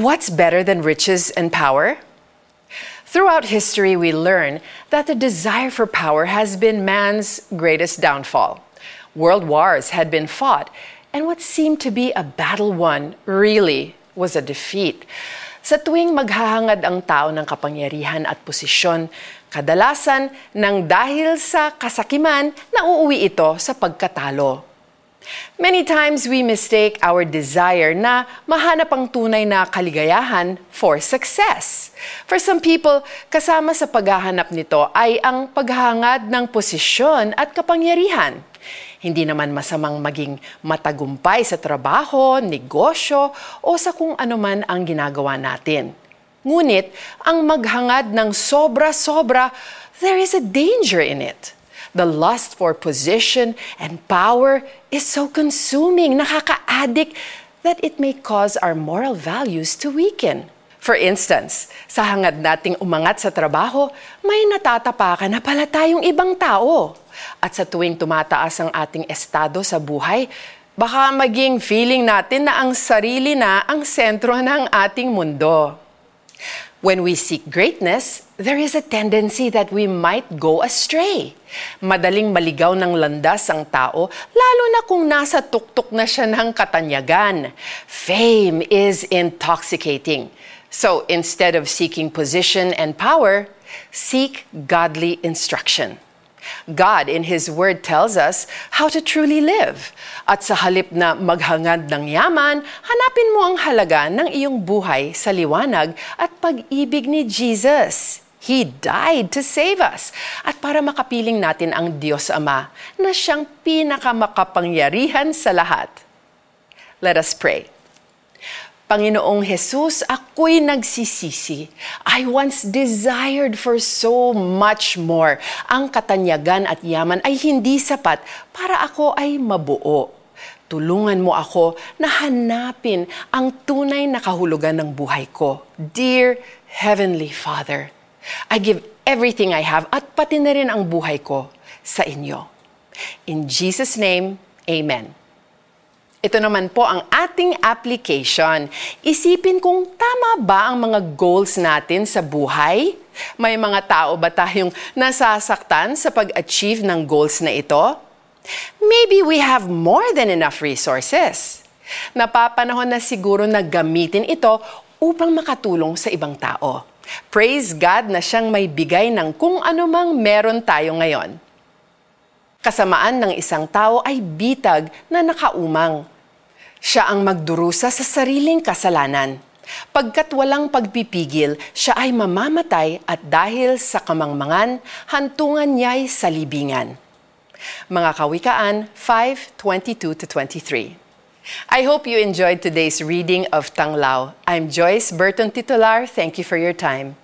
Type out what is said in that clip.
What's better than riches and power? Throughout history, we learn that the desire for power has been man's greatest downfall. World wars had been fought, and what seemed to be a battle won really was a defeat. Sa tuwing maghahangad ang tao ng kapangyarihan at posisyon, kadalasan nang dahil sa kasakiman, nauuwi ito sa pagkatalo. Many times we mistake our desire na mahanap ang tunay na kaligayahan for success. For some people, kasama sa paghahanap nito ay ang paghangad ng posisyon at kapangyarihan. Hindi naman masamang maging matagumpay sa trabaho, negosyo o sa kung anuman ang ginagawa natin. Ngunit, ang maghangad ng sobra-sobra, there is a danger in it. The lust for position and power is so consuming, nakaka-addict, that it may cause our moral values to weaken. For instance, sa hangad nating umangat sa trabaho, may natatapakan na pala tayong ibang tao. At sa tuwing tumataas ang ating estado sa buhay, baka maging feeling natin na ang sarili na ang sentro ng ating mundo. When we seek greatness, there is a tendency that we might go astray. Madaling maligaw ng landas ang tao, lalo na kung nasa tuktok na siya ng katanyagan. Fame is intoxicating. So instead of seeking position and power, seek godly instruction. God in His Word tells us how to truly live. At sa halip na maghangad ng yaman, hanapin mo ang halaga ng iyong buhay sa liwanag at pag-ibig ni Jesus. He died to save us. At para makapiling natin ang Diyos Ama na siyang pinakamakapangyarihan sa lahat. Let us pray. Panginoong Jesus, ako'y nagsisisi. I once desired for so much more. Ang katanyagan at yaman ay hindi sapat para ako ay mabuo. Tulungan mo ako na hanapin ang tunay na kahulugan ng buhay ko. Dear Heavenly Father, I give everything I have at pati na rin ang buhay ko sa inyo. In Jesus' name, Amen. Ito naman po ang ating application. Isipin kung tama ba ang mga goals natin sa buhay? May mga tao ba tayong nasasaktan sa pag-achieve ng goals na ito? Maybe we have more than enough resources. Napapanahon na siguro na gamitin ito upang makatulong sa ibang tao. Praise God na siyang may bigay ng kung anumang meron tayo ngayon. Kasamaan ng isang tao ay bitag na nakaumang. Siya ang magdurusa sa sariling kasalanan. Pagkat walang pagpipigil, siya ay mamamatay at dahil sa kamangmangan, hantungan niya'y sa libingan. Mga Kawikaan 5:22-23. I hope you enjoyed today's reading of Tanglao. I'm Joyce Burton Titular. Thank you for your time.